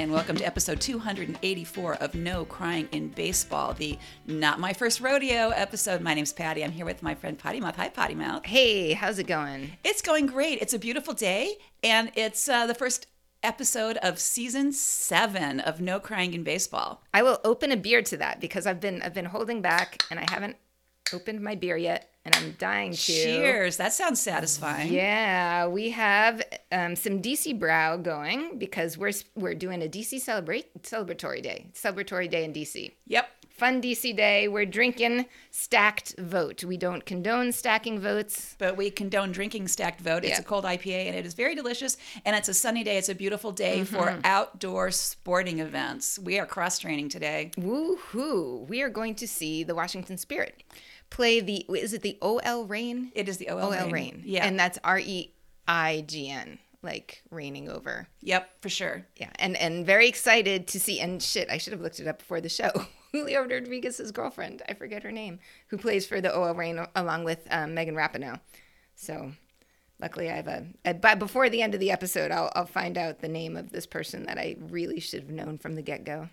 And welcome to episode 284 of No Crying in Baseball, the Not My First Rodeo episode. My name's Patti. I'm here with my friend Potty Mouth. Hi, Potty Mouth. Hey, how's it going? It's going great. It's a beautiful day, and it's uh, the first episode of season seven of No Crying in Baseball. I will open a beer to that because I've been I've been holding back and I haven't opened my beer yet, and I'm dying to. Cheers. That sounds satisfying. Yeah, we have um, some DC Brau going because we're we're doing a DC celebrate celebratory day, celebratory day in DC. Yep. Fun DC day. We're drinking stacked vote. We don't condone stacking votes. But we condone drinking stacked vote. It's Yeah. a cold IPA and it is very delicious. And it's a sunny day. It's a beautiful day for outdoor sporting events. We are cross training today. Woohoo! We are going to see the Washington Spirit play the. Is it the OL Reign? It is the OL, OL Reign. Reign. Yeah. And that's R E I G N, like reigning over. yep, for sure. Yeah. And and very excited to see. And shit, I should have looked it up before the show. Julio Rodriguez's girlfriend, I forget her name, who plays for the OL Reign along with um, Megan Rapinoe. So. Luckily, I have a. uh, But before the end of the episode, I'll, I'll find out the name of this person that I really should have known from the get go.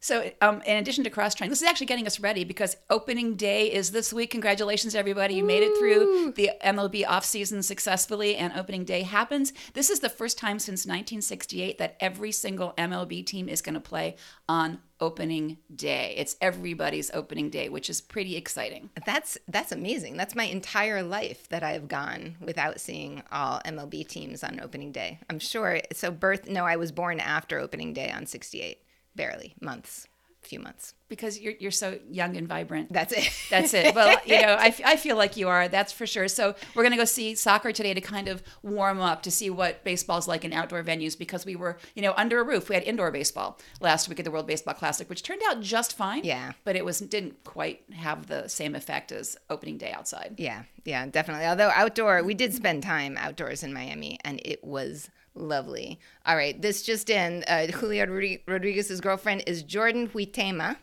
So, um, in addition to cross training, this is actually getting us ready because opening day is this week. Congratulations, everybody! You made it through the MLB offseason successfully, and opening day happens. This is the first time since 1968 that every single MLB team is going to play on opening day. It's everybody's opening day, which is pretty exciting. That's that's amazing. That's my entire life that I've gone without seeing all MLB teams on opening day. I'm sure. So birth. No, I was born after opening day on 68. Barely months, A few months. Because you're you're so young and vibrant. That's it. That's it. Well, you know, I, f- I feel like you are. That's for sure. So we're going to go see soccer today to kind of warm up to see what baseball's like in outdoor venues because we were, you know, under a roof. We had indoor baseball last week at the World Baseball Classic, which turned out just fine. Yeah. But it was didn't quite have the same effect as opening day outside. yeah, yeah, definitely. Although outdoor, we did spend time outdoors in Miami, and it was lovely. All right, this just in: uh, Julio Rodriguez's girlfriend is Jordan Huitema,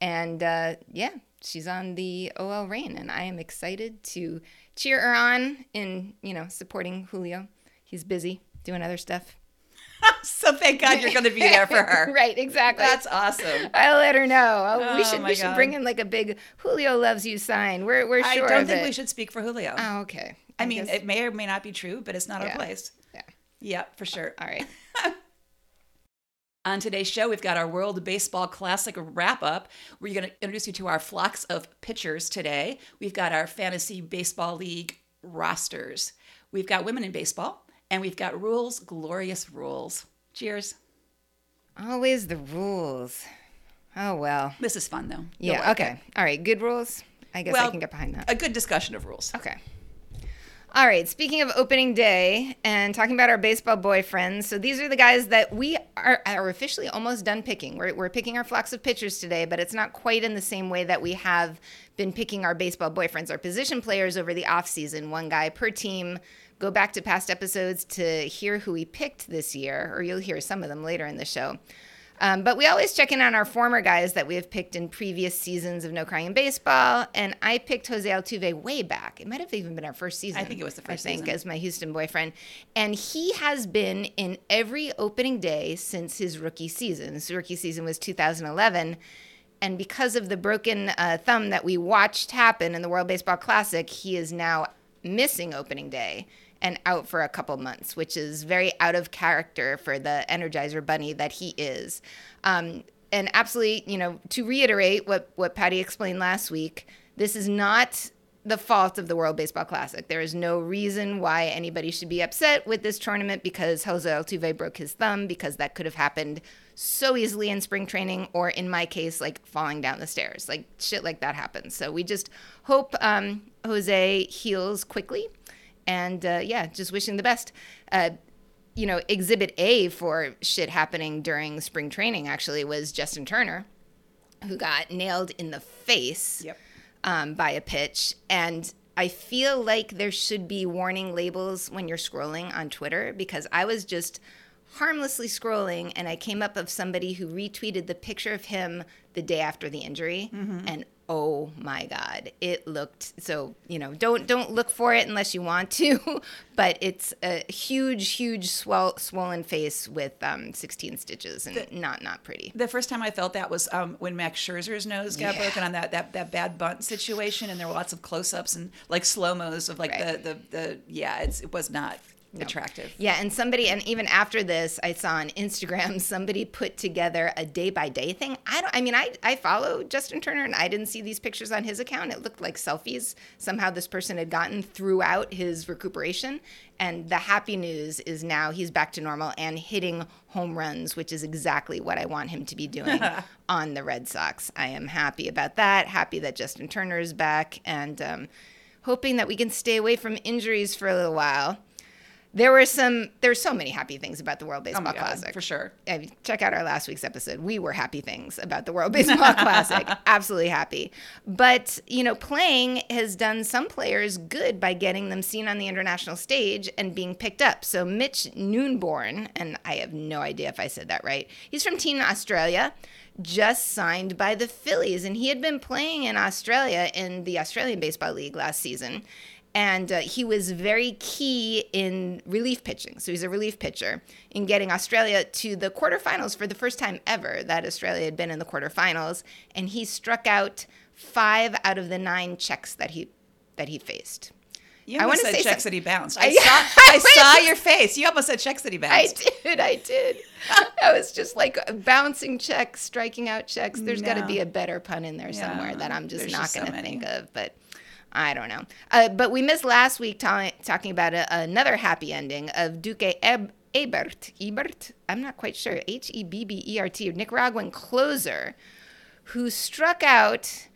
and uh, yeah, she's on the OL Reign, and I am excited to cheer her on in you know supporting Julio. He's busy doing other stuff. So thank God you're going to be there for her. right, exactly. That's awesome. I'll let her know. Oh, we Oh, should we should God. bring in like a big Julio loves you sign. We're we're sure. I don't think it. we should speak for Julio. Oh, okay. I mean, guess- it may or may not be true, but it's not our place. Yeah. For sure. All right. On today's show, we've got our World Baseball Classic wrap up. We're going to introduce you to our flocks of pitchers today. We've got our Fantasy Baseball League rosters. We've got women in baseball, and we've got rules, glorious rules. Cheers. Always the rules. Oh well. This is fun, though. You'll Yeah. like it. Okay. All right. Good rules. I guess I Well, can get behind that. A good discussion of rules. Okay. All right. Speaking of opening day and talking about our baseball boyfriends, so these are the guys that we are, are officially almost done picking. We're, we're picking our flocks of pitchers today, but it's not quite in the same way that we have been picking our baseball boyfriends, our position players over the offseason, one guy per team. Go back to past episodes to hear who we picked this year, or you'll hear some of them later in the show. Um, but we always check in on our former guys that we have picked in previous seasons of No Crying in Baseball. And I picked Jose Altuve way back. It might have even been our first season. I think it was the first I think, season. as my Houston boyfriend. And he has been in every opening day since his rookie season. His rookie season was 2011. And because of the broken uh, thumb that we watched happen in the World Baseball Classic, he is now missing opening day and out for a couple months, which is very out of character for the Energizer Bunny that he is. Um, and absolutely, you know, to reiterate what what Patti explained last week, this is not the fault of the World Baseball Classic. There is no reason why anybody should be upset with this tournament because Jose Altuve broke his thumb because that could have happened so easily in spring training or in my case like falling down the stairs. Like shit like that happens. So we just hope um, Jose heals quickly and uh, yeah, just wishing the best. Uh, you know, exhibit A for shit happening during spring training actually was Justin Turner, who got nailed in the face Yep. um, by a pitch. And I feel like there should be warning labels when you're scrolling on Twitter because I was just harmlessly scrolling and I came up of somebody who retweeted the picture of him the day after the injury. And oh my god it looked so you know don't don't look for it unless you want to but it's a huge huge swell, swollen face with um, 16 stitches and the, not not pretty the first time i felt that was um, when max scherzer's nose got Yeah. broken on that, that that bad bunt situation and there were lots of close-ups and like slow-mos of like Right. the, the the yeah it's, it was not attractive Yeah, and somebody, and even after this, I saw on Instagram somebody put together a day by day thing. I don't, I mean, I, I follow Justin Turner and I didn't see these pictures on his account. It looked like selfies somehow this person had gotten throughout his recuperation. And the happy news is now he's back to normal and hitting home runs, which is exactly what I want him to be doing on the Red Sox. I am happy about that. Happy that Justin Turner is back and um, hoping that we can stay away from injuries for a little while. There were some. There's so many happy things about the World oh Baseball god Classic. for sure I mean, check out our last week's episode. We were happy things about the World Baseball Classic. Absolutely happy. But, you know, playing has done some players good by getting them seen on the international stage and being picked up. So Mitch Neunborn, and I have no idea if I said that right. He's from Team Australia, just signed by the Phillies and he had been playing in Australia in the Australian Baseball League last season and uh, he was very key in relief pitching. So he's a relief pitcher in getting Australia to the quarterfinals for the first time ever that Australia had been in the quarterfinals, and he struck out five out of the nine checks that he that he faced. you I wanna said say checks that he bounced I- i saw i saw your face you almost said checks that he bounced. I did, I did. I was just like bouncing checks, striking out checks. There's got to be a better pun in there somewhere Yeah, that I'm just not going to think of, but I don't know. Uh, but we missed last week ta- talking about a, another happy ending of Duque Eb- Ebert. Ebert? I'm not quite sure. H E B B E R T, Nicaraguan closer, who struck out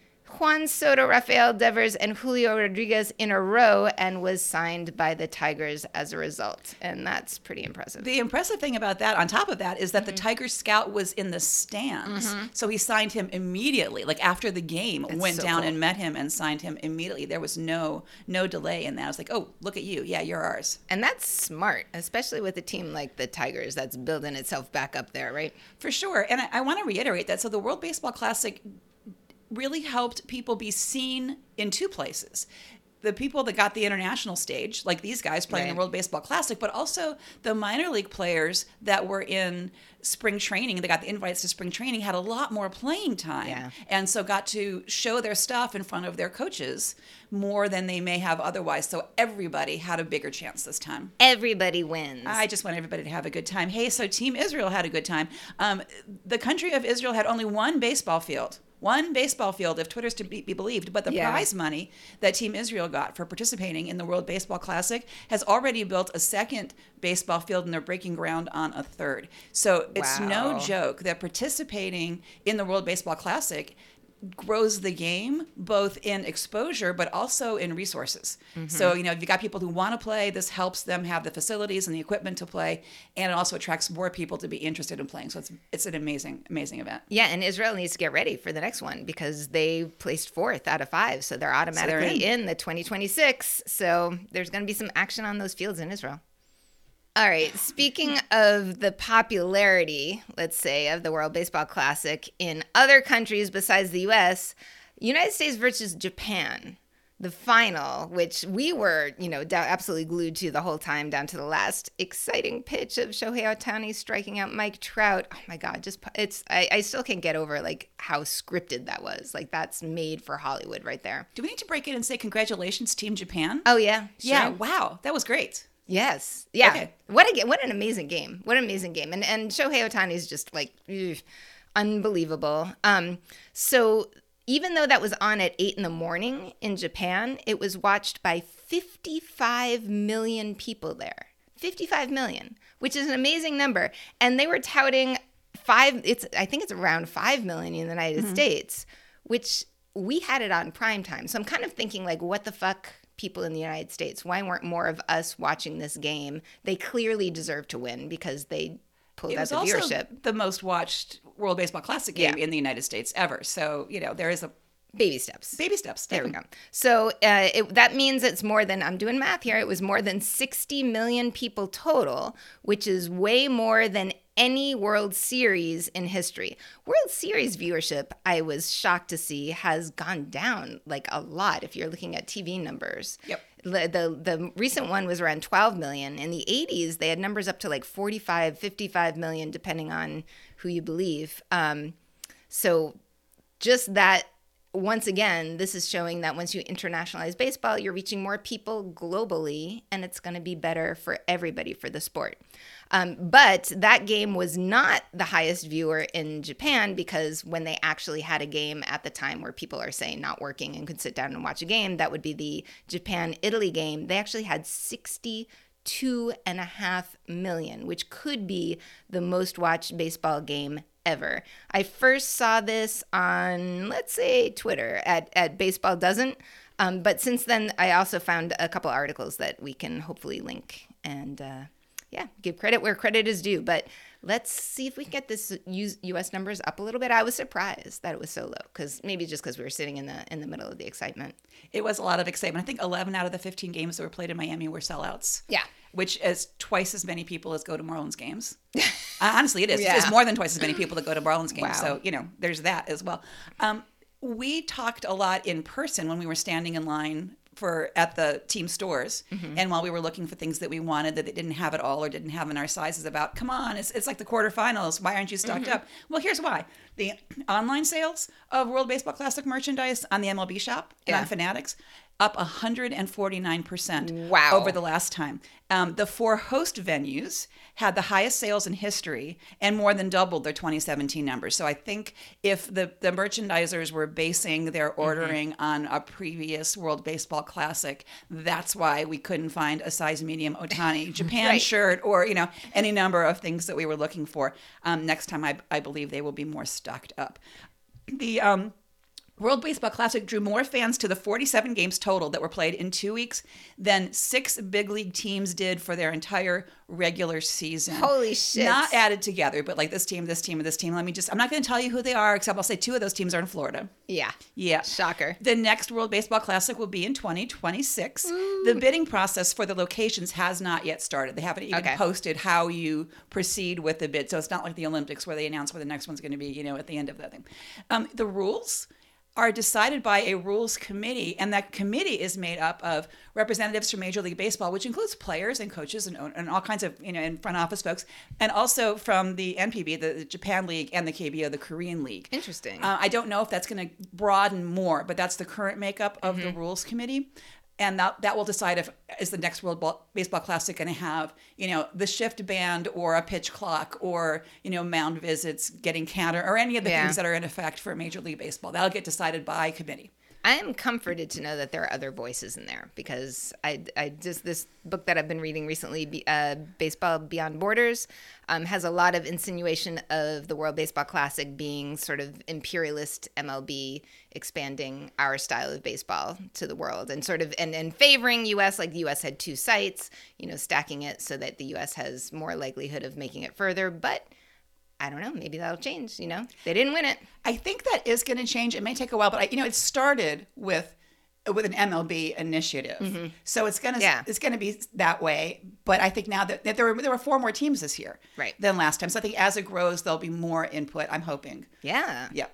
Juan Soto, Rafael Devers, and Julio Rodriguez in a row and was signed by the Tigers as a result. And that's pretty impressive. The impressive thing about that, on top of that, is that the Mm-hmm. Tiger scout was in the stands. So he signed him immediately. Like after the game, went so down cool. and met him and signed him immediately. There was no no delay in that. I was like, oh, look at you. Yeah, you're ours. And that's smart, especially with a team like the Tigers that's building itself back up there, right? For sure. And I, I want to reiterate that. So the World Baseball Classic really helped people be seen in two places. The people that got the international stage, like these guys playing Right. the World Baseball Classic, but also the minor league players that were in spring training, they got the invites to spring training, had a lot more playing time. Yeah. And so got to show their stuff in front of their coaches more than they may have otherwise. So everybody had a bigger chance this time. Everybody wins. I just want everybody to have a good time. Hey, so Team Israel had a good time. Um, the country of Israel had only one baseball field. One baseball field, if Twitter's to be, be believed, but the Yeah. prize money that Team Israel got for participating in the World Baseball Classic has already built a second baseball field and they're breaking ground on a third. So it's no joke that participating in the World Baseball Classic grows the game both in exposure but also in resources. Mm-hmm. So, you know, if you got people who want to play, this helps them have the facilities and the equipment to play and it also attracts more people to be interested in playing. So it's it's an amazing amazing event. yeah, and Israel needs to get ready for the next one because they placed fourth out of five, so they're automatically in. the 2026. So there's going to be some action on those fields in Israel. All right. Speaking of the popularity, let's say, of the World Baseball Classic in other countries besides the U.S., United States versus Japan, the final, which we were, you know, absolutely glued to the whole time down to the last exciting pitch of Shohei Ohtani striking out Mike Trout. Oh my God, just it's I, I still can't get over like how scripted that was. Like that's made for Hollywood right there. Do we need to break in and say congratulations, Team Japan? Oh yeah, yeah, wow, that was great. Yes. Yeah. Okay. What a what an amazing game. What an amazing game. And and Shohei Otani is just like ugh, unbelievable. Um so even though that was on at eight in the morning in Japan, it was watched by 55 million people there. 55 million, which is an amazing number. And they were touting five, it's I think it's around five million in the United States, which we had it on prime time. So I'm kind of thinking like, what the fuck, people in the United States? Why weren't more of us watching this game? They clearly deserve to win because they pulled It out was the also viewership. the most watched World Baseball Classic game Yeah. in the United States ever. So, you know, there is a Baby steps. baby steps. There we go. So uh, it, that means it's more than, I'm doing math here, it was more than 60 million people total, which is way more than any World Series in history. World Series viewership, I was shocked to see, has gone down like a lot if you're looking at TV numbers. Yep. The, the, the recent one was around 12 million. In the 80s, they had numbers up to like 45, 55 million, depending on who you believe. Um, so just that once again, this is showing that once you internationalize baseball, you're reaching more people globally, and it's going to be better for everybody for the sport. Um, but that game was not the highest viewer in Japan because when they actually had a game at the time where people are saying not working and could sit down and watch a game, that would be the Japan Italy game. They actually had 62 and a half million, which could be the most watched baseball game ever. I first saw this on, let's say, Twitter at, at Baseball Doesn't. Um, but since then, I also found a couple articles that we can hopefully link and, uh, yeah, give credit where credit is due. But let's see if we can get this U.S. numbers up a little bit. I was surprised that it was so low because maybe just because we were sitting in the in the middle of the excitement. It was a lot of excitement. I think 11 out of the 15 games that were played in Miami were sellouts. Yeah, which is twice as many people as go to Marlins games. uh, honestly, it is. Yeah. It's more than twice as many people that go to Marlins games. Wow. So you know, there's that as well. Um, we talked a lot in person when we were standing in line for at the team stores mm-hmm. and while we were looking for things that we wanted that they didn't have at all or didn't have in our sizes about come on it's, it's like the quarterfinals. Why aren't you stocked mm-hmm. up? Well here's why. The online sales of world baseball classic merchandise on the mlb shop and on fanatics up 149% Wow. over the last time um, the four host venues had the highest sales in history and more than doubled their 2017 numbers so i think if the, the merchandisers were basing their Mm-hmm. ordering on a previous world baseball classic that's why we couldn't find a size medium otani japan Right. shirt or you know any number of things that we were looking for um, next time I, I believe they will be more stocked up the um, World Baseball Classic drew more fans to the 47 games total that were played in two weeks than six big league teams did for their entire regular season. Holy shit. Not added together, but like this team, this team, and this team. Let me just, I'm not going to tell you who they are, except I'll say two of those teams are in Florida. yeah, Yeah. Shocker. The next World Baseball Classic will be in 2026. The bidding process for the locations has not yet started. They haven't even Okay. posted how you proceed with the bid. So it's not like the Olympics where they announce where the next one's going to be, you know, at the end of the thing. Um, the rules are decided by a rules committee, and that committee is made up of representatives from Major League Baseball, which includes players and coaches and, and all kinds of you know and front office folks, and also from the NPB, the, the Japan League, and the KBO, the Korean League. Interesting. Uh, I don't know if that's going to broaden more, but that's the current makeup of Mm-hmm. the rules committee. And that, that will decide if is the next World Baseball Classic going to have you know the shift band or a pitch clock or you know mound visits getting counter or any of the Yeah. things that are in effect for Major League Baseball. That'll get decided by committee. I am comforted to know that there are other voices in there because I, I just this book that I've been reading recently, uh, Baseball Beyond Borders, um, has a lot of insinuation of the World Baseball Classic being sort of imperialist MLB expanding our style of baseball to the world and sort of and, and favoring U.S. Like the U.S. had two sites, you know, stacking it so that the U.S. has more likelihood of making it further, but. I don't know. Maybe that'll change. You know, they didn't win it. I think that is going to change. It may take a while, but I, you know, it started with with an MLB initiative, so it's gonna Mm-hmm. Yeah. it's gonna be that way. But I think now that, that there were there were four more teams this year, Right. than last time. So I think as it grows, there'll be more input. I'm hoping. Yeah. Yeah.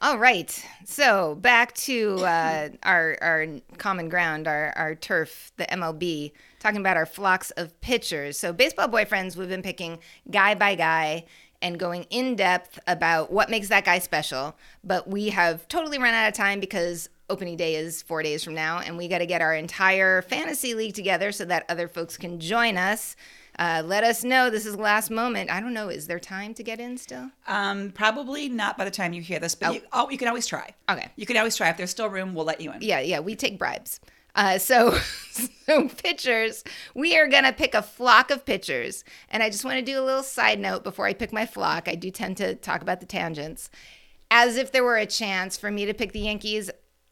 All right. So back to uh, our our common ground, our our turf, the MLB, talking about our flocks of pitchers. So baseball boyfriends, we've been picking guy by guy and going in depth about what makes that guy special. But we have totally run out of time because opening day is four days from now, and we got to get our entire fantasy league together so that other folks can join us. Uh, let us know. This is the last moment. I don't know. Is there time to get in still? Um, probably not by the time you hear this, but you, oh, you can always try. Okay. You can always try. If there's still room, we'll let you in. yeah, yeah, we take bribes. Uh, so, so pitchers, we are gonna pick a flock of pitchers, and I just want to do a little side note before I pick my flock. I do tend to talk about the tangents, as if there were a chance for me to pick the Yankees.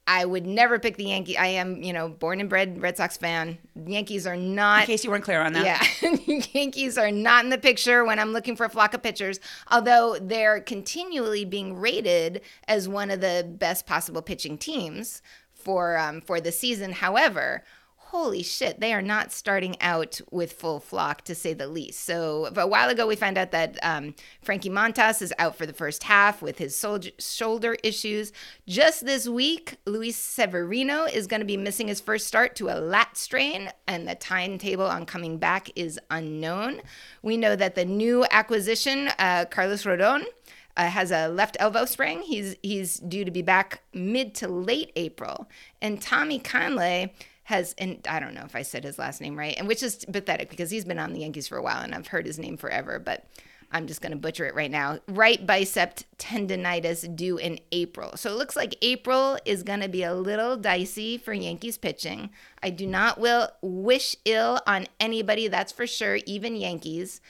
I would never pick the Yankee. I am, you know, born and bred Red Sox fan. Yankees are not In case you weren't clear on that. yeah, Yankees are not in the picture when I'm looking for a flock of pitchers, although they're continually being rated as one of the best possible pitching teams for um, for the season. However, holy shit, they are not starting out with full flock to say the least. So a while ago, we found out that um, Frankie Montas is out for the first half with his shoulder issues. Just this week, Luis Severino is going to be missing his first start to a lat strain, and the timetable on coming back is unknown. We know that the new acquisition, uh, Carlos Rodon, uh, has a left elbow sprain. He's he's due to be back mid to late April. And Tommy Kahnle has, and I don't know if I said his last name right, and which is pathetic because he's been on the Yankees for a while and I've heard his name forever, but I'm just going to butcher it right now. Right bicep tendonitis due in April. So it looks like April is going to be a little dicey for Yankees pitching. I do not will wish ill on anybody, that's for sure, even Yankees.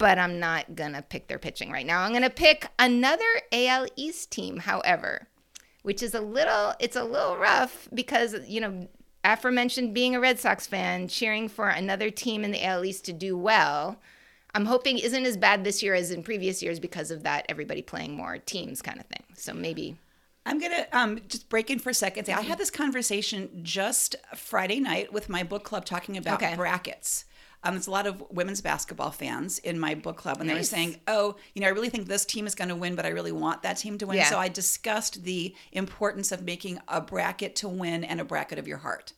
But I'm not going to pick their pitching right now. I'm going to pick another AL East team, however, which is a little it's a little rough because, you know, aforementioned being a Red Sox fan, cheering for another team in the AL East to do well, I'm hoping isn't as bad this year as in previous years because of that everybody playing more teams kind of thing. So maybe I'm gonna um, just break in for a second. Say I had this conversation just Friday night with my book club talking about Okay. brackets. Um, there's a lot of women's basketball fans in my book club, and they were saying, "Oh, you know, I really think this team is going to win, but I really want that team to win." Yeah. So I discussed the importance of making a bracket to win and a bracket of your heart.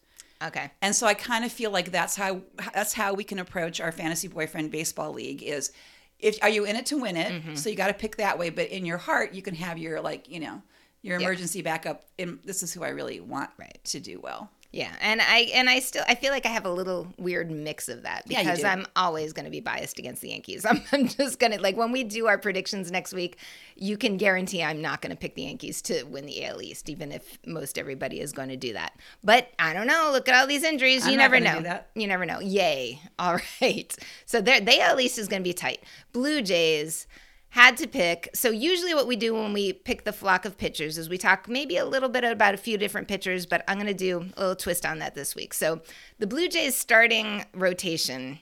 okay. And so I kind of feel like that's how that's how we can approach our fantasy boyfriend baseball league is if are you in it to win it? Mm-hmm. So you got to pick that way, but in your heart you can have your like, you know, your Yeah. emergency backup in this is who I really want Right. to do well. Yeah, and I and I still I feel like I have a little weird mix of that Yeah, because do. I'm always going to be biased against the Yankees. I'm, I'm just going to like when we do our predictions next week, you can guarantee I'm not going to pick the Yankees to win the AL East, even if most everybody is going to do that. But I don't know. Look at all these injuries. I'm you never know. You never know. Yay! All right. So there, the AL East is going to be tight. Blue Jays had to pick. So usually what we do when we pick the flock of pitchers is we talk maybe a little bit about a few different pitchers, but I'm going to do a little twist on that this week. So the Blue Jays starting rotation,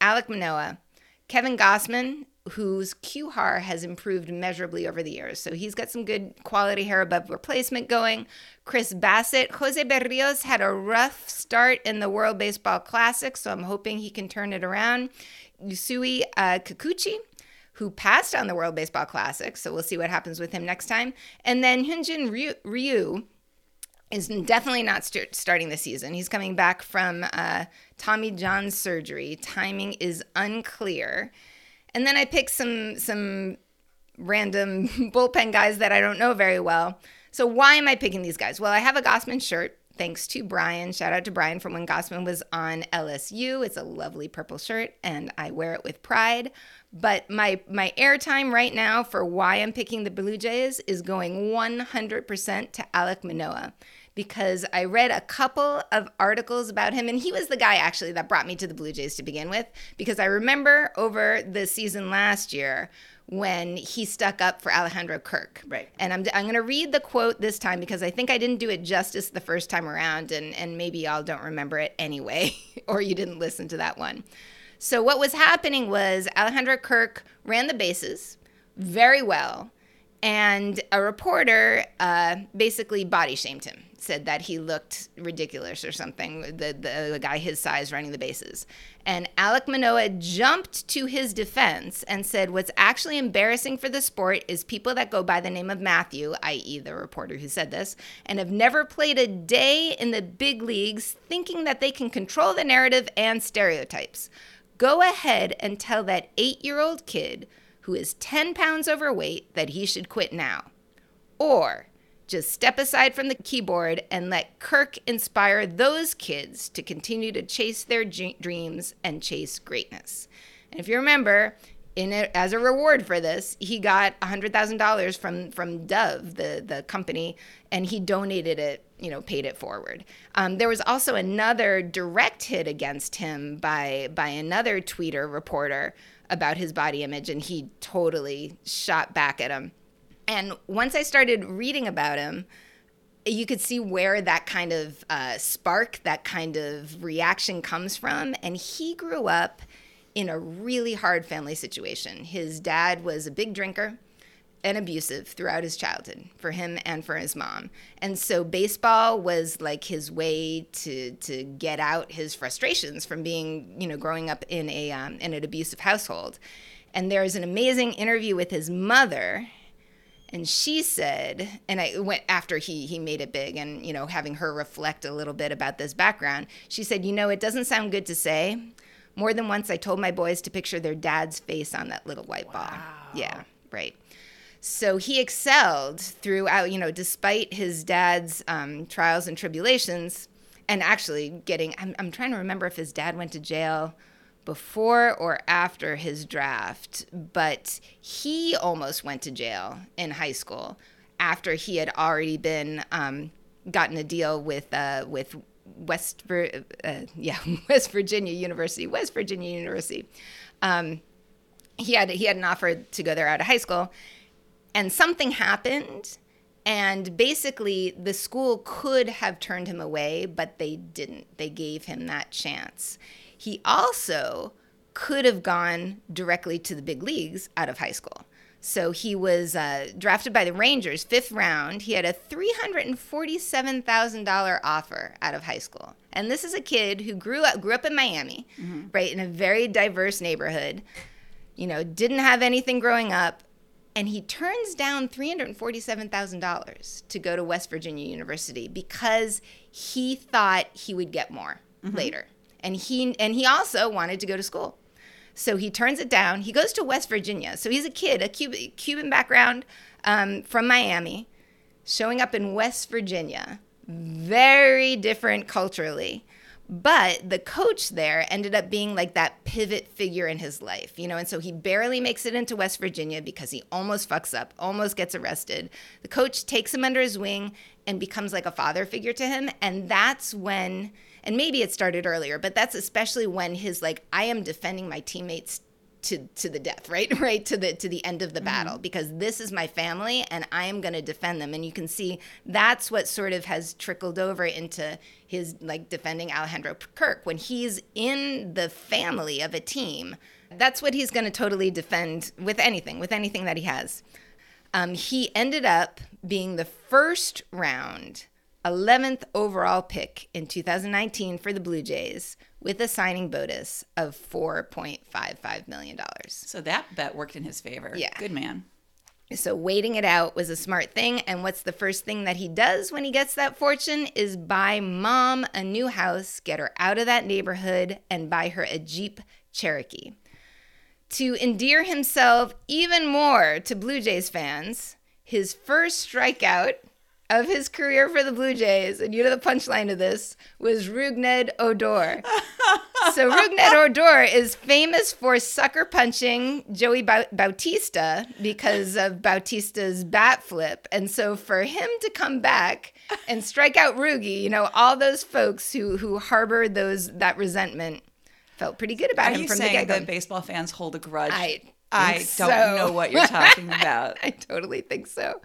Alek Manoah, Kevin Gausman, whose QHAR has improved measurably over the years. So he's got some good quality hair above replacement going. Chris Bassitt, Jose Berrios had a rough start in the World Baseball Classic, so I'm hoping he can turn it around. Yusei uh, Kikuchi, who passed on the World Baseball Classic, so we'll see what happens with him next time. And then Hyunjin Ryu, is definitely not st- starting the season. He's coming back from uh, Tommy John surgery. Timing is unclear. And then I picked some some random bullpen guys that I don't know very well. So why am I picking these guys? Well, I have a Gausman shirt. Thanks to Brian. Shout out to Brian from when Gausman was on LSU. It's a lovely purple shirt and I wear it with pride. But my my airtime right now for why I'm picking the Blue Jays is going 100% to Alek Manoah because I read a couple of articles about him, and he was the guy actually that brought me to the Blue Jays to begin with. Because I remember over the season last year when he stuck up for Alejandro Kirk. Right. And I'm, I'm going to read the quote this time because I think I didn't do it justice the first time around, and, and maybe y'all don't remember it anyway, or you didn't listen to that one. So, what was happening was Alejandro Kirk ran the bases very well, and a reporter uh, basically body shamed him, said that he looked ridiculous or something, the, the, the guy his size running the bases. And Alek Manoah jumped to his defense and said, What's actually embarrassing for the sport is people that go by the name of Matthew, i.e., the reporter who said this, and have never played a day in the big leagues thinking that they can control the narrative and stereotypes. Go ahead and tell that eight year old kid who is 10 pounds overweight that he should quit now. Or just step aside from the keyboard and let Kirk inspire those kids to continue to chase their dreams and chase greatness. And if you remember, in a, as a reward for this, he got $100,000 from from Dove, the the company, and he donated it, you know, paid it forward. Um, there was also another direct hit against him by by another tweeter reporter about his body image, and he totally shot back at him. And once I started reading about him, you could see where that kind of uh, spark, that kind of reaction comes from. And he grew up in a really hard family situation. His dad was a big drinker, and abusive throughout his childhood for him and for his mom. And so baseball was like his way to to get out his frustrations from being, you know, growing up in a um, in an abusive household. And there's an amazing interview with his mother and she said and i went after he he made it big and you know having her reflect a little bit about this background she said you know it doesn't sound good to say more than once i told my boys to picture their dad's face on that little white ball. Yeah right. So he excelled throughout you know despite his dad's um, trials and tribulations and actually getting I'm, I'm trying to remember if his dad went to jail before or after his draft, but he almost went to jail in high school after he had already been um, gotten a deal with uh, with West uh, yeah West Virginia University West Virginia University. Um, he had he had an offer to go there out of high school, and something happened. And basically, the school could have turned him away, but they didn't. They gave him that chance he also could have gone directly to the big leagues out of high school. So he was uh, drafted by the Rangers, fifth round. He had a $347,000 offer out of high school. And this is a kid who grew up grew up in Miami, mm-hmm. right, in a very diverse neighborhood. You know, didn't have anything growing up, and he turns down $347,000 to go to West Virginia University because he thought he would get more mm-hmm. later and he and he also wanted to go to school. So he turns it down. He goes to West Virginia. So he's a kid, a Cuban, Cuban background um, from Miami, showing up in West Virginia. Very different culturally. But the coach there ended up being like that pivot figure in his life, you know, and so he barely makes it into West Virginia because he almost fucks up, almost gets arrested. The coach takes him under his wing and becomes like a father figure to him. And that's when and maybe it started earlier, but that's especially when his like I am defending my teammates to to the death, right? Right to the to the end of the mm-hmm. battle because this is my family and I am going to defend them. And you can see that's what sort of has trickled over into his like defending Alejandro Kirk when he's in the family of a team. That's what he's going to totally defend with anything, with anything that he has. Um, he ended up being the first round 11th overall pick in 2019 for the Blue Jays with a signing bonus of $4.55 million. So that bet worked in his favor. Yeah. Good man. So waiting it out was a smart thing. And what's the first thing that he does when he gets that fortune is buy mom a new house, get her out of that neighborhood, and buy her a Jeep Cherokee. To endear himself even more to Blue Jays fans, his first strikeout of his career for the Blue Jays, and you know the punchline of this was Rougned Odor. so Rougned Odor is famous for sucker punching Joey Bautista because of Bautista's bat flip, and so for him to come back and strike out Rugi, you know, all those folks who who harbored those that resentment felt pretty good about Are him you from saying the get-go. that baseball fans hold a grudge? I I don't so. know what you're talking about. I totally think so.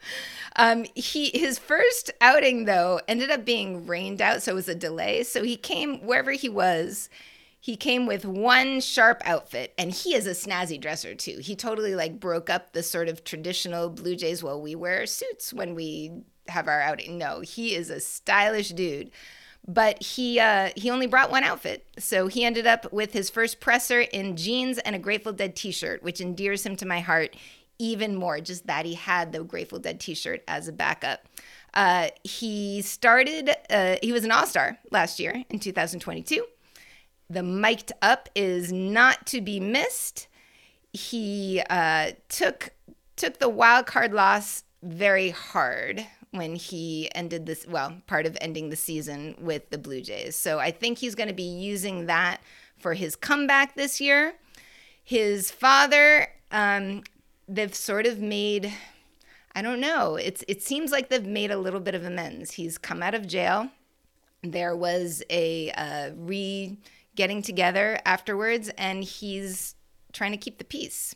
Um, he his first outing though ended up being rained out, so it was a delay. So he came wherever he was. He came with one sharp outfit, and he is a snazzy dresser too. He totally like broke up the sort of traditional Blue Jays. Well, we wear suits when we have our outing. No, he is a stylish dude but he uh, he only brought one outfit. So he ended up with his first presser in jeans and a Grateful Dead T-shirt, which endears him to my heart even more. Just that he had the Grateful Dead T-shirt as a backup. Uh, he started. Uh, he was an All Star last year in 2022. The mic'd up is not to be missed. He uh, took took the wild card loss very hard when he ended this, well, part of ending the season with the Blue Jays. So I think he's going to be using that for his comeback this year. His father, um, they've sort of made, I don't know, it's, it seems like they've made a little bit of amends. He's come out of jail. There was a uh, re getting together afterwards, and he's trying to keep the peace.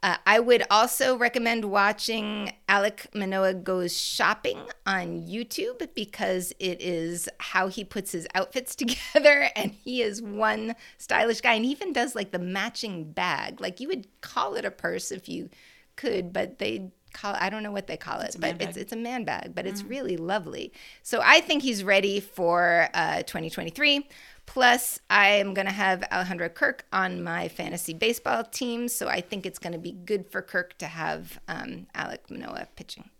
Uh, I would also recommend watching Alek Manoah Goes Shopping on YouTube because it is how he puts his outfits together. And he is one stylish guy. And he even does like the matching bag. Like you would call it a purse if you could, but they call I don't know what they call it, a but it's. Mm. it's a man bag, but it's really lovely. So I think he's ready for uh, 2023. Plus, I am going to have Alejandro Kirk on my fantasy baseball team, so I think it's going to be good for Kirk to have um, Alek Manoah pitching,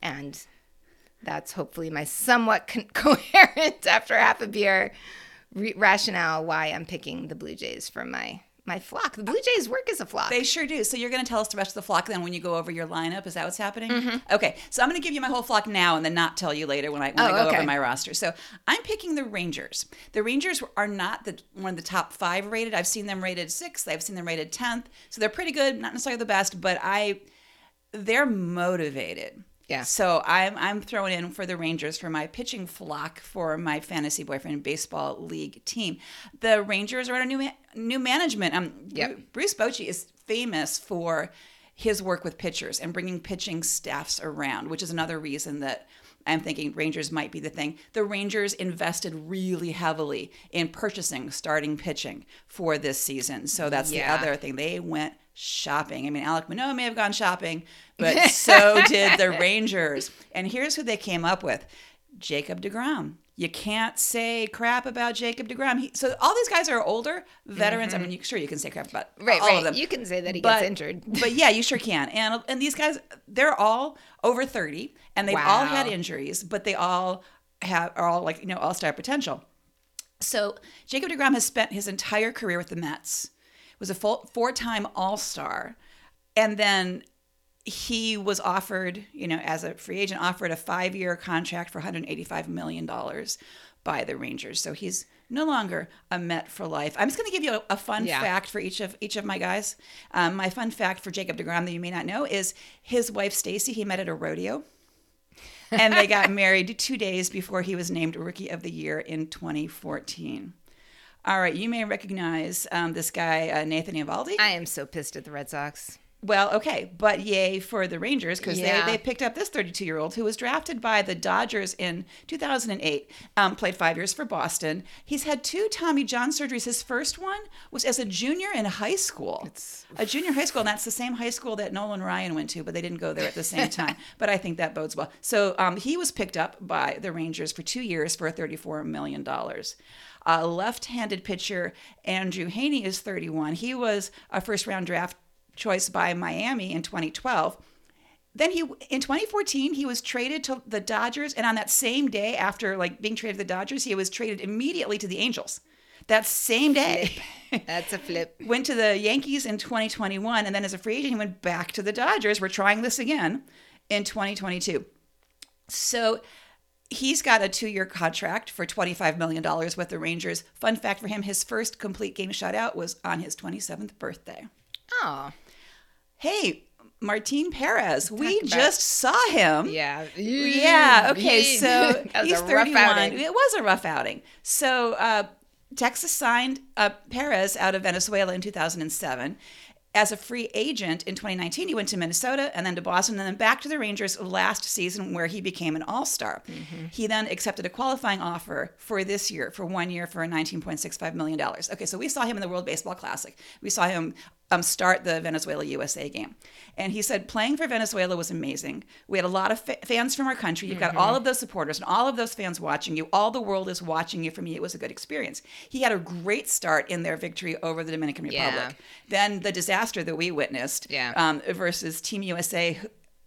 and that's hopefully my somewhat con- coherent after half a beer re- rationale why I'm picking the Blue Jays for my my flock. The Blue Jays work as a flock. They sure do. So you're going to tell us the rest of the flock then when you go over your lineup. Is that what's happening? Mm-hmm. Okay. So I'm going to give you my whole flock now and then not tell you later when I when I Oh, go okay. over my roster. So I'm picking the Rangers. The Rangers are not the one of the top five rated. I've seen them rated sixth. I've seen them rated tenth. So they're pretty good. Not necessarily the best, but I they're motivated. Yeah. So I'm I'm throwing in for the Rangers for my pitching flock for my fantasy boyfriend baseball league team. The Rangers are under new new management. Um, Yep. Bruce Bochy is famous for his work with pitchers and bringing pitching staffs around, which is another reason that I'm thinking Rangers might be the thing. The Rangers invested really heavily in purchasing starting pitching for this season. So that's Yeah. the other thing. They went shopping. I mean, Alek Manoah may have gone shopping, but so did the Rangers. And here's who they came up with Jacob DeGrom. You can't say crap about Jacob DeGrom. He, so all these guys are older veterans. I mean, you, sure you can say crap about Mm-hmm. Right, all right. of them. You can say that he But- gets injured. but yeah, you sure can. And and these guys, they're all over thirty, and they've all had injuries, but they all have are all like you know all star potential. So Jacob Degrom has spent his entire career with the Mets. Was a full four time All Star, and then he was offered, you know, as a free agent, offered a five year contract for 185 million dollars by the Rangers. So he's no longer a Met for life. I'm just going to give you a, a fun Yeah. fact for each of each of my guys. Um, my fun fact for Jacob Degrom that you may not know is his wife Stacy. He met at a rodeo and they got married two days before he was named Rookie of the Year in 2014. All right, you may recognize um, this guy, uh, Nathan Eovaldi. I am so pissed at the Red Sox. Well, okay, but yay for the Rangers because Yeah. they, they picked up this 32 year old who was drafted by the Dodgers in 2008, um, played five years for Boston. He's had two Tommy John surgeries. His first one was as a junior in high school. a junior high school, and that's the same high school that Nolan Ryan went to, but they didn't go there at the same time. but I think that bodes well. So um, he was picked up by the Rangers for two years for $34 million. Uh, left-handed pitcher Andrew Heaney is 31. He was a first-round draft choice by Miami in 2012. Then he in 2014 he was traded to the Dodgers, and on that same day after like being traded to the Dodgers, he was traded immediately to the Angels. That same day. That's a flip. went to the Yankees in 2021, and then as a free agent, he went back to the Dodgers. We're trying this again in 2022. So he's got a two year contract for $25 million with the Rangers. Fun fact for him his first complete game shutout was on his 27th birthday. Oh, Hey, Martin Perez, we about- just saw him. yeah. Yeah. Okay. So he's a rough 31. outing. It was a rough outing. So uh, Texas signed uh, Perez out of Venezuela in 2007. As a free agent in 2019, he went to Minnesota and then to Boston and then back to the Rangers last season where he became an all star. Mm-hmm. He then accepted a qualifying offer for this year, for one year, for $19.65 million. Okay, so we saw him in the World Baseball Classic. We saw him um, start the Venezuela USA game. And he said playing for Venezuela was amazing. We had a lot of fa- fans from our country. You've got all of those supporters and all of those fans watching you. All the world is watching you. For me, it was a good experience. He had a great start in their victory over the Dominican Yeah. Republic. Then the disaster that we witnessed Yeah. um, versus Team USA,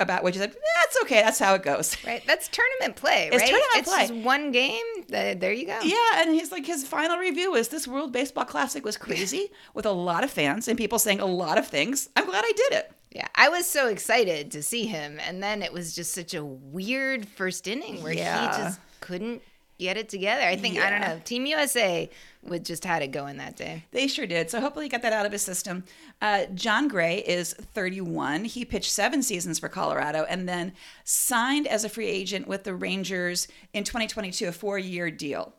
about which he said, that's okay. That's how it goes. Right. That's tournament play, right? It's tournament it's play. just one game. Th- There you go. Yeah, and he's like his final review was this World Baseball Classic was crazy with a lot of fans and people saying a lot of things. I'm glad I did it. Yeah, I was so excited to see him, and then it was just such a weird first inning where Yeah. he just couldn't get it together. I think I don't know. Team USA would just had it going that day. They sure did. So hopefully he got that out of his system. Uh, Jon Gray is 31. He pitched seven seasons for Colorado and then signed as a free agent with the Rangers in 2022, a four-year deal.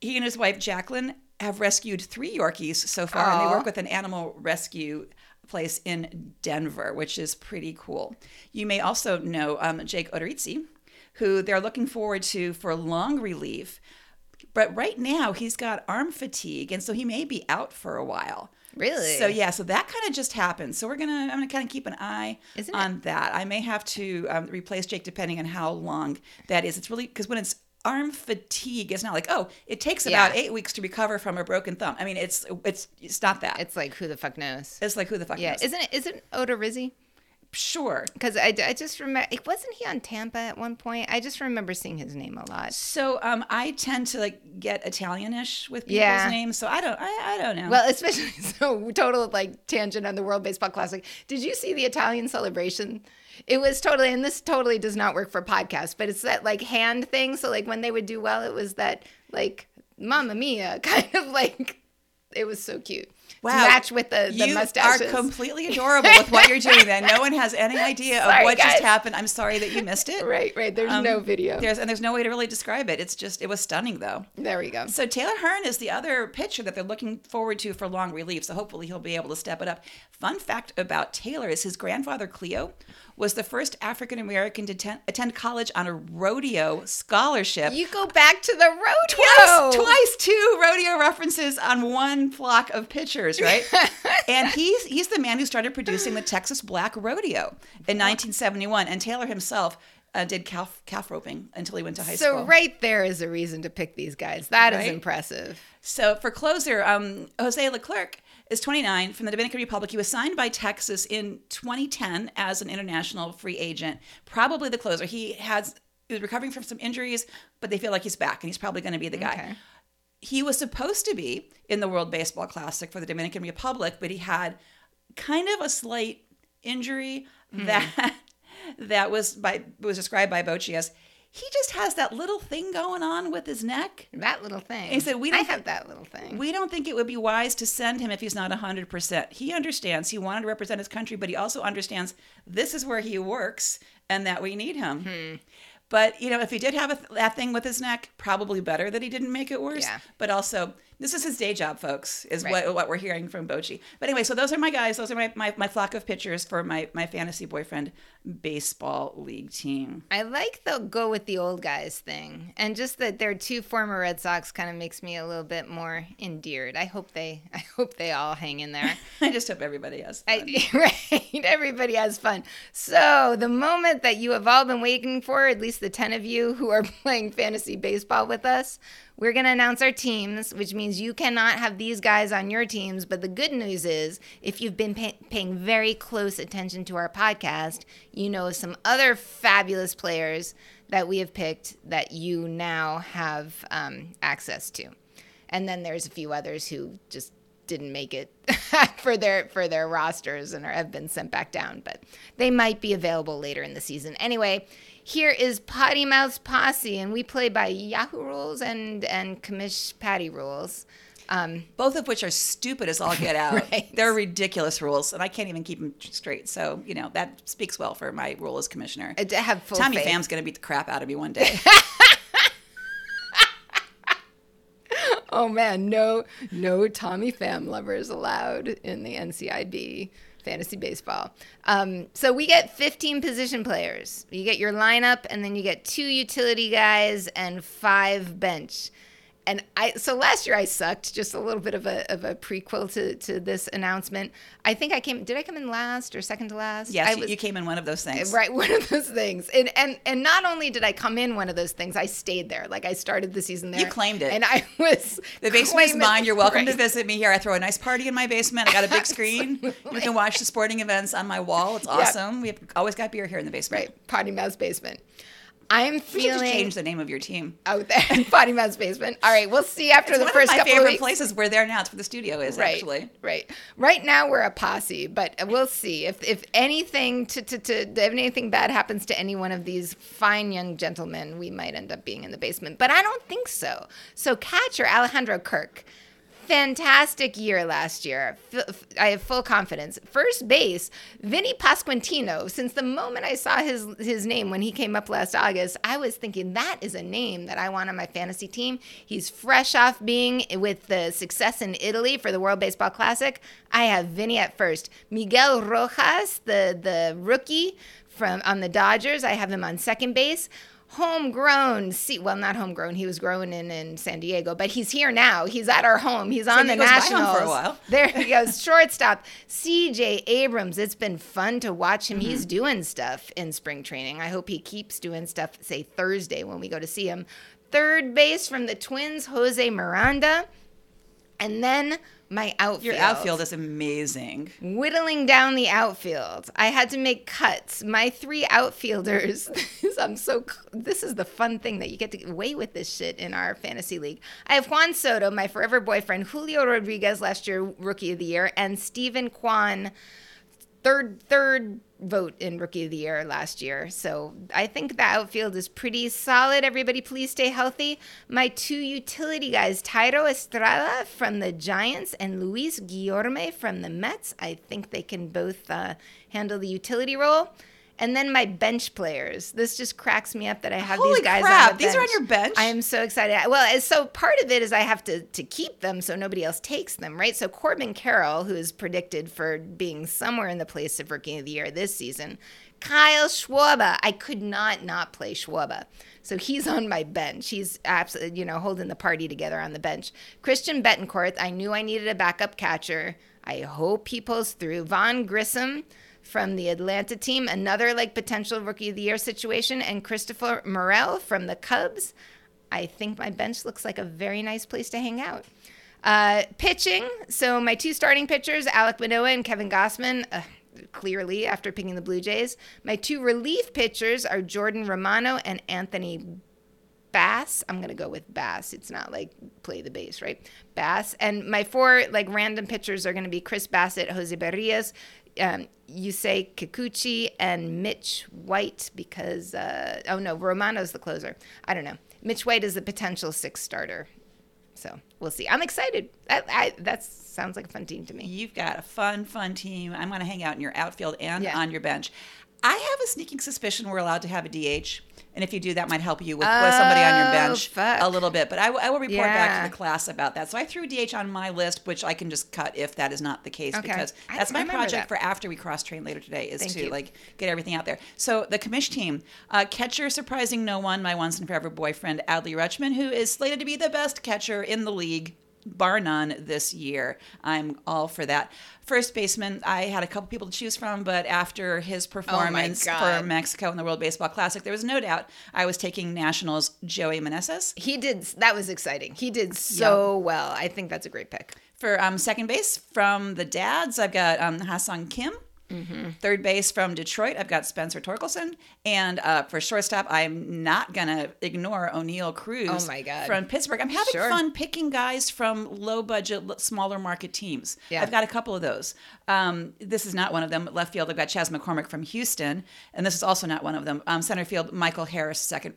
He and his wife Jacqueline have rescued three Yorkies so far, and they work with an animal rescue place in Denver, which is pretty cool. You may also know um, Jake Odorizzi, who they're looking forward to for long relief. But right now, he's got arm fatigue, and so he may be out for a while. Really? So yeah, so that kind of just happened. So we're gonna, I'm gonna kind of keep an eye Isn't it- on that. I may have to um, replace Jake depending on how long that is. It's really because when it's arm fatigue, it's not like oh, it takes about Yeah. eight weeks to recover from a broken thumb. I mean, it's it's it's not that. It's, It's like who the fuck knows? It's like who the fuck Yeah, knows? isn't it? Isn't Odorizzi? Sure. Because I, I just remember, wasn't he on Tampa at one point? I just remember seeing his name a lot. So um, I tend to like get Italianish with people's Yeah. names, so I don't I, I don't know. Well, especially so total like tangent on the World Baseball Classic. Did you see the Italian celebration? It was totally, and this totally does not work for podcasts, but it's that like hand thing. So like when they would do well, it was that like Mamma Mia kind of like. It was so cute. To match with the, the you mustaches. are completely adorable with what you're doing. Then no one has any idea Sorry, of what guys. just happened. I'm sorry that you missed it. right, right. There's Um, no video. There's and there's no way to really describe it. It's just it was stunning though. there we go. So Taylor Hearn is the other pitcher that they're looking forward to for long relief. So hopefully he'll be able to step it up. Fun fact about Taylor is his grandfather Cleo was the first African American to ten- attend college on a rodeo scholarship. You go back to the rodeo. twice, twice two rodeo references on one flock of pitchers, right? and he's he's the man who started producing the Texas Black Rodeo in 1971, and Taylor himself uh, did calf calf roping until he went to high So school. So right there is a reason to pick these guys. That is Right? impressive. So for closer, um, Jose Leclerc is 29 from the Dominican Republic. He was signed by Texas in 2010 as an international free agent. Probably the closer. He has he was recovering from some injuries, but they feel like he's back and he's probably going to be the guy. Okay. He was supposed to be in the World Baseball Classic for the Dominican Republic, but he had kind of a slight injury that that was by was described by Bochy as he just has that little thing going on with his neck. That little thing. He said, "We don't have that little thing. We don't think it would be wise to send him if he's not 100%. He understands he wanted to represent his country, but he also understands this is where he works and that we need him. Hmm. But, you know, if he did have a th- that thing with his neck, probably better that he didn't make it worse. Yeah. But also, this is his day job, folks, is Right. what, what we're hearing from Bochy. But anyway, so those are my guys. Those are my, my, my flock of pitchers for my, my fantasy boyfriend baseball league team. I like the go with the old guys thing, and just that they're two former Red Sox kind of makes me a little bit more endeared. I hope they, I hope they all hang in there. I just hope everybody has fun. I, right, everybody has fun. So the moment that you have all been waiting for, at least the ten of you who are playing fantasy baseball with us, we're going to announce our teams, which means you cannot have these guys on your teams. But the good news is, if you've been pay- paying very close attention to our podcast, you know some other fabulous players that we have picked that you now have um, access to. And then there's a few others who just didn't make it for their for their rosters and are, have been sent back down, but they might be available later in the season. Anyway, here is Potty Mouth's Posse, and we play by Yahoo rules and and Commish Patti rules. Um, both of which are stupid as all get out. Right. They're ridiculous rules, and I can't even keep them straight. So you know that speaks well for my role as commissioner. I have full Tommy faith. Pham's going to beat the crap out of me one day. Oh man, no no Tommy Pham lovers allowed in the NCIB fantasy baseball. Um, so we get 15 position players. You get your lineup, and then you get two utility guys and five bench. And I so last year I sucked. Just a little bit of a of a prequel to to this announcement. I think I came. Did I come in last or second to last? yes, I you- you came in one of those things. Right, one of those things. And and and not only did I come in one of those things, I stayed there. Like I started the season there. You claimed it. And I was The basement is mine. You're welcome to visit me here. I throw a nice party in my basement. I got a big screen. You can watch the sporting events on my wall. It's awesome. We've always got beer here in the basement. Right, Potty Mouth's basement. I'm should just feeling change the name of your team. out there. Potty Mouth's basement. All right, we'll see after It's the first of my couple of favorite weeks. places. We're there now. It's where the studio is, Right, actually. right. Right now we're a posse, but we'll see if if anything to, to, to if anything bad happens to any one of these fine young gentlemen, we might end up being in the basement. But I don't think so. So catcher Alejandro Kirk, fantastic year last year. I have full confidence. First base, Vinny Pasquantino. Since the moment I saw his his name when he came up last August, I was thinking that is a name that I want on my fantasy team. He's fresh off being with the success in Italy for the World Baseball Classic. I have Vinny at first. Miguel Rojas, the the rookie from on the Dodgers, I have him on second base. Homegrown. See, well, not homegrown. He was growing in in San Diego, but he's here now. He's at our home. He's on the Nationals for a while. There he goes. Shortstop. CJ Abrams. It's been fun to watch him. Mm-hmm. He's doing stuff in spring training. I hope he keeps doing stuff, say Thursday when we go to see him. Third base from the Twins, Jose Miranda. And then my outfield. Your outfield is amazing. Whittling down the outfield. I had to make cuts. My three outfielders. I'm so. This is the fun thing that you get to get away with this shit in our fantasy league. I have Juan Soto, my forever boyfriend, Julio Rodriguez, last year rookie of the year, and Steven Kwan, third third vote in rookie of the year last year. So I think the outfield is pretty solid. Everybody, please stay healthy. My two utility guys, Thairo Estrada from the Giants and Luis Guillorme from the Mets. I think they can both uh, handle the utility role. And then my bench players. This just cracks me up that I have Holy these guys crap, on the bench. these are on your bench? I am so excited. Well, so part of it is I have to to keep them so nobody else takes them, right? So Corbin Carroll, who is predicted for being somewhere in the place of rookie of the year this season, Kyle Schwarber. I could not not play Schwarber. So he's on my bench. He's absolutely, you know, holding the party together on the bench. Christian Bethancourt, I knew I needed a backup catcher. I hope he pulls through. Vaughn Grissom from the Atlanta team, another like potential rookie of the year situation, and Christopher Morel from the Cubs. I think my bench looks like a very nice place to hang out. Uh, pitching, so my two starting pitchers, Alek Manoah and Kevin Gausman, uh, clearly after picking the Blue Jays. My two relief pitchers are Jordan Romano and Anthony Bass. I'm gonna go with Bass. It's not like play the bass, right? Bass. And my four like random pitchers are gonna be Chris Bassitt, Jose Berrios, um, Yusei Kikuchi, and Mitch White because uh, oh no, Romano's the closer. I don't know. Mitch White is the potential six starter. So we'll see. I'm excited. That sounds like a fun team to me. You've got a fun, fun team. I'm going to hang out in your outfield and Yeah. on your bench. I have a sneaking suspicion we're allowed to have a DH. And if you do, that might help you with, with somebody on your Oh, bench fuck. a little bit. But I, will report back to the class about that. So I threw DH on my list, which I can just cut if that is not the case, Okay. because that's my project that. for after we cross train later today is Thank to you. like get everything out there. So the commish team, uh, catcher surprising no one, my once and forever boyfriend Adley Rutschman, who is slated to be the best catcher in the league bar none this year. I'm all for that. First baseman, I had a couple people to choose from, but after his performance for Mexico in the World Baseball Classic, there was no doubt I was taking Nationals Joey Meneses. He did. That was exciting. He did so well. I think that's a great pick. For um, second base from the dads, I've got um, Ha-Seong Kim. Mm-hmm. Third base from Detroit, I've got Spencer Torkelson. And uh, for shortstop, I'm not going to ignore Oneil Cruz Oh my God. from Pittsburgh. I'm having Sure. fun picking guys from low budget, smaller market teams. Yeah. I've got a couple of those. Um, this is not one of them. Left field, I've got Chas McCormick from Houston. And this is also not one of them. Um, center field, Michael Harris, second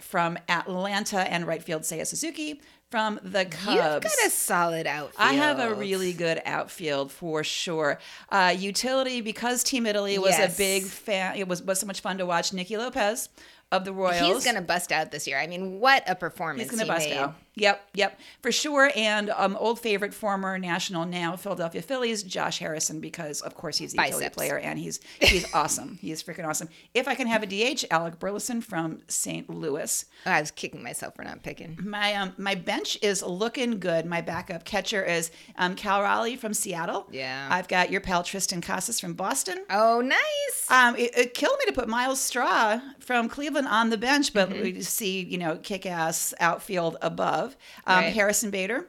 from Atlanta. And right field, Seiya Suzuki from the Cubs. You've got a solid outfield. I have a really good outfield for sure. Uh, utility because Team Italy was Yes. a big fan. It was was so much fun to watch. Nicky Lopez of the Royals. He's gonna bust out this year. I mean, what a performance He's going to he bust made. out. Yep, yep, for sure. And um, old favorite, former national, now Philadelphia Phillies, Josh Harrison, because of course he's a utility Biceps. player and he's he's awesome. He is freaking awesome. If I can have a DH, Alec Burleson from St. Louis. Oh, I was kicking myself for not picking. My um my bench is looking good. My backup catcher is um Cal Raleigh from Seattle. Yeah. I've got your pal Triston Casas from Boston. Oh, nice. Um, it, it killed me to put Myles Straw from Cleveland on the bench, but Mm-hmm. we see you know kick-ass outfield above. Um, Right. Harrison Bader.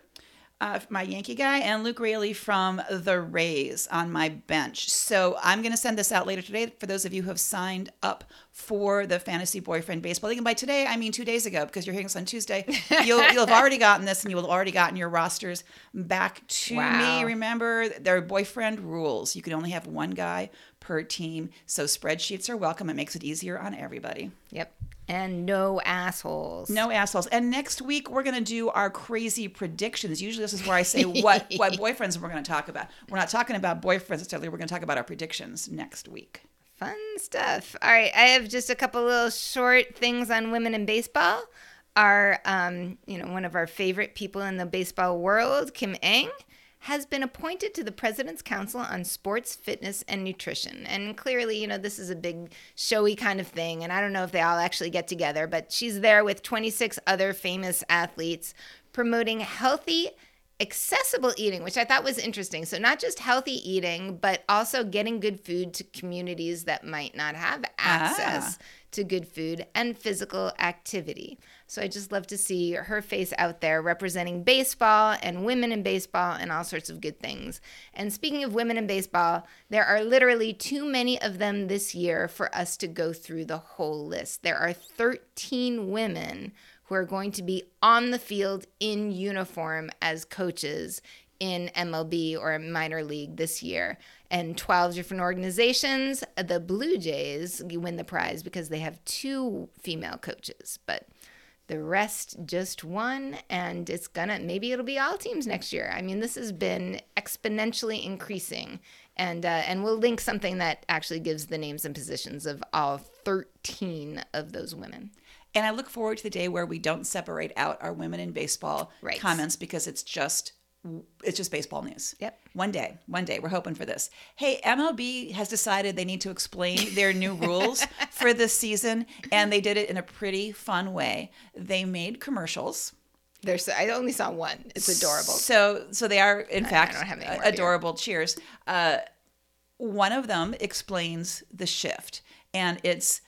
Uh, my Yankee guy and Luke Raley from the Rays on my bench. So I'm going to send this out later today for those of you who have signed up for the Fantasy Boyfriend Baseball League. And by today, I mean two days ago because you're hearing this on Tuesday. You'll, you'll have already gotten this and you will have already gotten your rosters back to Wow. me. Remember, they're boyfriend rules. You can only have one guy per team. So spreadsheets are welcome. It makes it easier on everybody. Yep. And no assholes. No assholes. And next week we're gonna do our crazy predictions. Usually this is where I say what what boyfriends we're gonna talk about. We're not talking about boyfriends necessarily. We're gonna talk about our predictions next week. Fun stuff. All right, I have just a couple little short things on women in baseball. Our, um, you know, one of our favorite people in the baseball world, Kim Ng, has been appointed to the President's Council on Sports, Fitness, and Nutrition. And clearly, you know, this is a big showy kind of thing. And I don't know if they all actually get together, but she's there with 26 other famous athletes promoting healthy, accessible eating, which I thought was interesting. So, not just healthy eating, but also getting good food to communities that might not have access Ah. to good food and physical activity. So, I just love to see her face out there representing baseball and women in baseball and all sorts of good things. And speaking of women in baseball, there are literally too many of them this year for us to go through the whole list. There are 13 women who are going to be on the field in uniform as coaches in MLB or minor league this year. And 12 different organizations. The Blue Jays win the prize because they have two female coaches, but the rest just one. and it's gonna maybe it'll be all teams next year. I mean, this has been exponentially increasing, and uh, and we'll link something that actually gives the names and positions of all 13 of those women. And I look forward to the day where we don't separate out our women in baseball Right. comments because it's just it's just baseball news. Yep. One day, one day, we're hoping for this. Hey, MLB has decided they need to explain their new rules for this season, and they did it in a pretty fun way. They made commercials. There's I only saw one. It's adorable. So, so they are in fact have any uh, here. adorable. Cheers. Uh, one of them explains the shift, and it's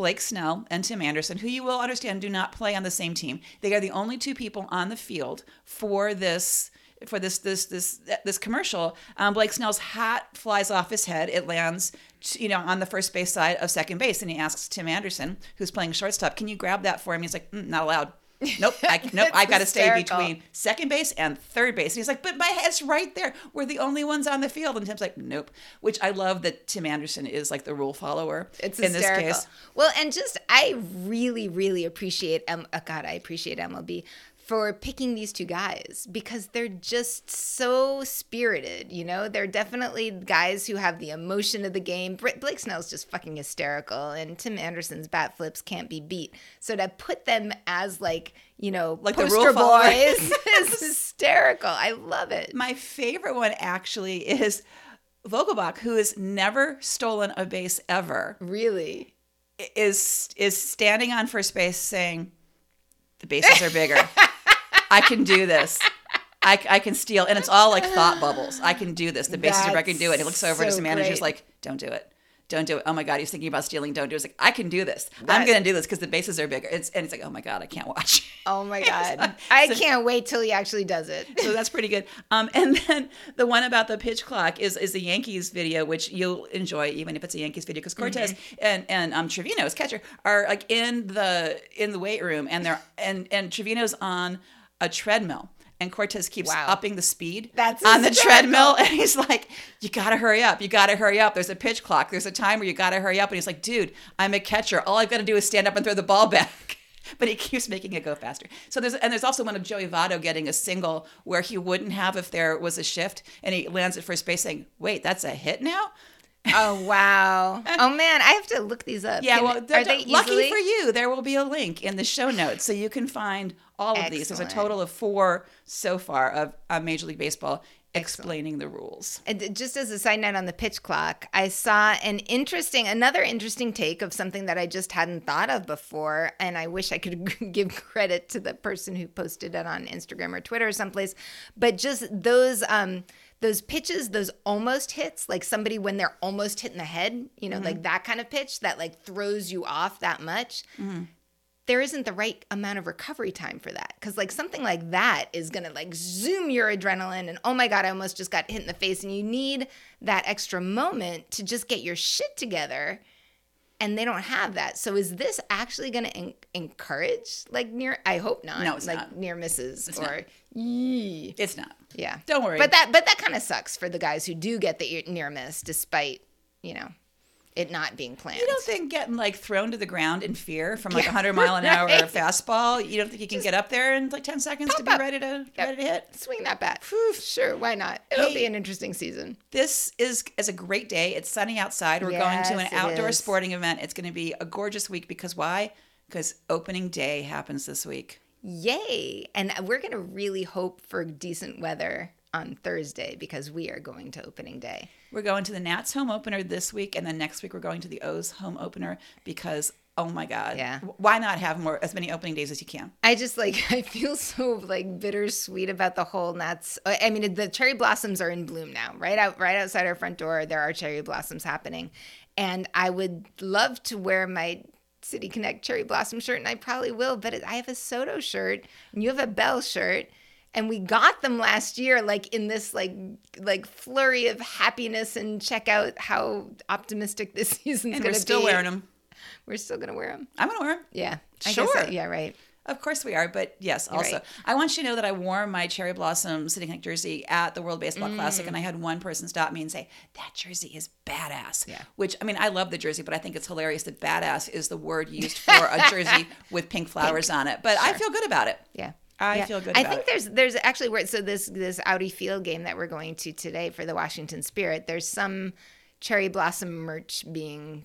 Blake Snell and Tim Anderson, who you will understand do not play on the same team. They are the only two people on the field for this for this this this this commercial. Um, Blake Snell's hat flies off his head. It lands, you know, on the first base side of second base, and he asks Tim Anderson, who's playing shortstop, "Can you grab that for him?" He's like, mm, "Not allowed." Nope, I, nope. I got to stay between second base and third base. And he's like, but my head's right there. We're the only ones on the field. And Tim's like, nope. Which I love that Tim Anderson is like the rule follower It's in hysterical. this case. Well, and just I really, really appreciate M. Uh, God, I appreciate MLB for picking these two guys because they're just so spirited. You know, they're definitely guys who have the emotion of the game. Blake Snell's just fucking hysterical, and Tim Anderson's bat flips can't be beat. So to put them as like you know Like the poster rule boys is hysterical. I love it. My favorite one actually is Vogelbach, who has never stolen a base ever, Really. is is standing on first base saying, the bases are bigger. I can do this. I, I can steal. And it's all like thought bubbles. I can do this. The bases are bigger. I can do it. He looks over at his so manager. He's great. like, don't do it. Don't do it. Oh my God, he's thinking about stealing. Don't do it. It's like, I can do this. I'm going to do this because the bases are bigger. It's, and it's like, oh my God, I can't watch. Oh my god. I So- can't wait till he actually does it. so that's pretty good. Um, and then the one about the pitch clock is is the Yankees video, which you'll enjoy even if it's a Yankees video, because Cortes and and um Trevino, his catcher, are like in the in the weight room, and they're and and Trevino's on a treadmill. And Cortes keeps Wow. upping the speed That's on the treadmill, and he's like, "You gotta hurry up! You gotta hurry up! There's a pitch clock. There's a timer. You gotta hurry up!" And he's like, "Dude, I'm a catcher. All I've got to do is stand up and throw the ball back." But he keeps making it go faster. So there's and there's also one of Joey Votto getting a single where he wouldn't have if there was a shift, and he lands at first base saying, "Wait, that's a hit now." Oh wow! Oh man, I have to look these up. Yeah, Can- well, are they lucky easily? for you, there will be a link in the show notes so you can find all of these. There's a total of four so far of uh, Major League Baseball explaining the rules. And just as a side note on the pitch clock, I saw an interesting, another interesting take of something that I just hadn't thought of before, and I wish I could give credit to the person who posted it on Instagram or Twitter or someplace. But just those, um, those pitches, those almost hits, like somebody when they're almost hitting the head, you know, like mm-hmm. that kind of pitch that like throws you off that much. Mm-hmm. there isn't the right amount of recovery time for that. Because like something like that is gonna like zoom your adrenaline and oh my god i almost just got hit in the face. And you need that extra moment to just get your shit together and they don't have that so is this actually gonna en- encourage like near i hope not No, it's like not. near misses It's or not. Yee. It's not. yeah Don't worry. but that but that kind of sucks for the guys who do get the near miss despite you know it not being planned You don't think getting like thrown to the ground in fear from like a Yeah, 100 mile an hour right. fastball, you don't think you can get up there in like 10 seconds to be up. ready to Yep. ready to hit? swing that bat sure why not it'll Hey. be an interesting season This is is a great day. It's sunny outside. We're going to an outdoor is. sporting event. It's going to be a gorgeous week because why? Because opening day happens this week. Yay! And we're gonna really hope for decent weather on Thursday because we are going to opening day. We're going to the Nats home opener this week, and then next week we're going to the O's home opener because oh my god, Yeah. why not have more as many opening days as you can? I just like I feel so like bittersweet about the whole Nats. Uh, I mean, the cherry blossoms are in bloom now. Right out, right outside our front door, there are cherry blossoms happening, and I would love to wear my City Connect cherry blossom shirt, and I probably will. But I have a Soto shirt, and you have a Bell shirt. And we got them last year, like in this like like flurry of happiness, and check out how optimistic this season's going And going we're to be. still wearing them. We're still gonna wear them. I'm gonna wear them. Yeah, I guess Sure. yeah, right. Of course we are, but yes, also right. I want you to know that I wore my cherry blossom City Connect jersey at the World Baseball Classic, and I mm. had one person stop me and say that jersey is badass. Yeah. Which I mean, I love the jersey, but I think it's hilarious that badass is the word used for a jersey with pink flowers on it. But I feel good about it. Yeah. I Yeah. feel good I think it. there's there's actually where so this this Audi Field game that we're going to today for the Washington Spirit. There's some cherry blossom merch being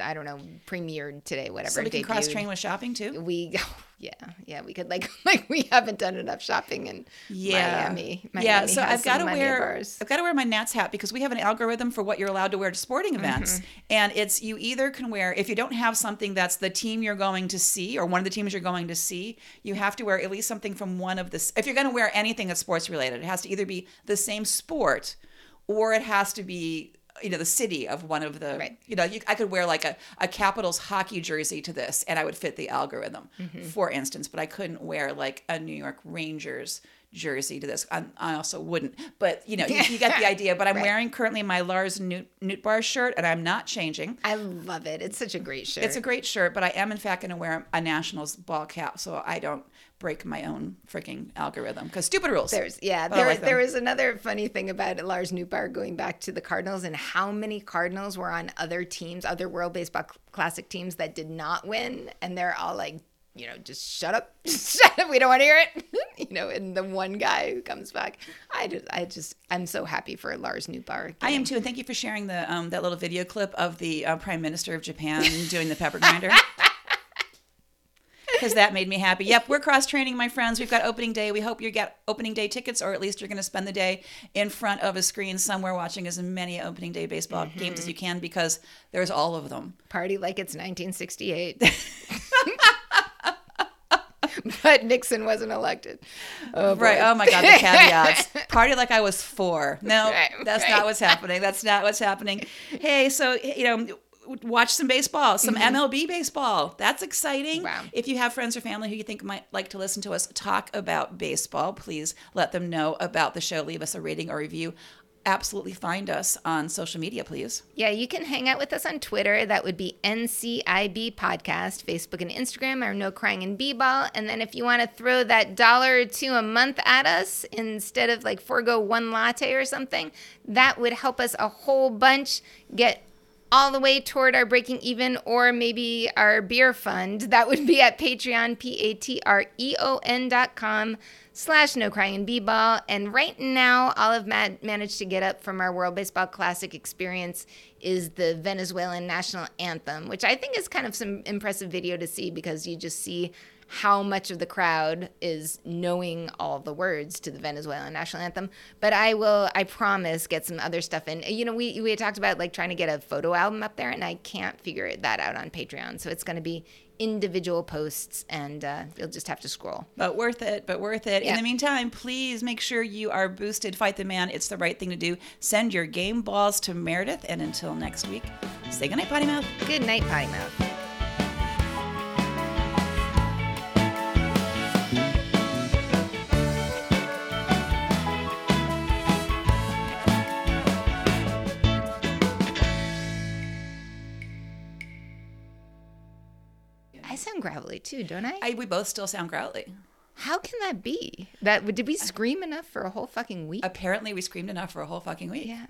I don't know premiered today. Whatever. So we can cross train with shopping too. We yeah yeah we could like like we haven't done enough shopping in Yeah. Miami. Miami yeah, so I've got to some money of wear. I've got to wear my Nats hat because we have an algorithm for what you're allowed to wear to sporting Mm-hmm. events, and it's you either can wear if you don't have something that's the team you're going to see or one of the teams you're going to see, you have to wear at least something from one of the. If you're going to wear anything that's sports related, it has to either be the same sport, or it has to be you know the city of one of the Right. you know you, i could wear like a, a capitals hockey jersey to this and i would fit the algorithm Mm-hmm. for instance but i couldn't wear like a new york rangers jersey to this i, I also wouldn't but you know you, you get the idea but i'm Right. wearing currently my lars newt, Nootbaar shirt and i'm not changing I love it. It's such a great shirt. it's a great shirt but i am in fact going to wear a nationals ball cap so i don't break my own freaking algorithm because stupid rules There's yeah, But there like there was another funny thing about Lars Nootbaar going back to the Cardinals and how many Cardinals were on other teams, other World Baseball Classic teams that did not win, and they're all like, you know, just shut up, shut up, we don't want to hear it, you know. And the one guy who comes back, I just, I just, I'm so happy for Lars Nootbaar. I am too, and thank you for sharing the um, that little video clip of the uh, Prime Minister of Japan doing the pepper grinder. Because that made me happy. Yep, we're cross training, my friends. We've got opening day. We hope you get opening day tickets, or at least you're going to spend the day in front of a screen somewhere watching as many opening day baseball mm-hmm. games as you can because there's all of them. Party like it's 1968. but Nixon wasn't elected. Oh. Right. Oh my God, the caveats. Party like I was four. No, Right, that's right. not what's happening. That's not what's happening. Hey, so, you know, watch some baseball, some MLB baseball. That's exciting. Mm-hmm. Wow. If you have friends or family who you think might like to listen to us talk about baseball, please let them know about the show. Leave us a rating or review. Absolutely find us on social media, please. Yeah, you can hang out with us on Twitter. That would be NCIB Podcast. Facebook and Instagram are No Crying and B-Ball. And then if you want to throw that dollar or two a month at us instead of like forego one latte or something, that would help us a whole bunch get all the way toward our breaking even or maybe our beer fund. That would be at Patreon, P-A-T-R-E-O-N dot com slash no crying and b-ball. And right now, all I've ma- managed to get up from our World Baseball Classic experience is the Venezuelan national anthem, which I think is kind of some impressive video to see because you just see how much of the crowd is knowing all the words to the Venezuelan national anthem. But I will, I promise, get some other stuff in. You know, we we had talked about like trying to get a photo album up there, and I can't figure that out on Patreon. So it's going to be individual posts, and uh, you'll just have to scroll. But worth it, but worth it. In the meantime, please make sure you are boosted. Fight the man. It's the right thing to do. Send your game balls to Meredith. And until next week, say goodnight, potty mouth. Good night, potty mouth. Gravelly too, don't I? I, we both still sound growly. How can that be? That did we scream enough for a whole fucking week? Apparently, we screamed enough for a whole fucking week. Yeah.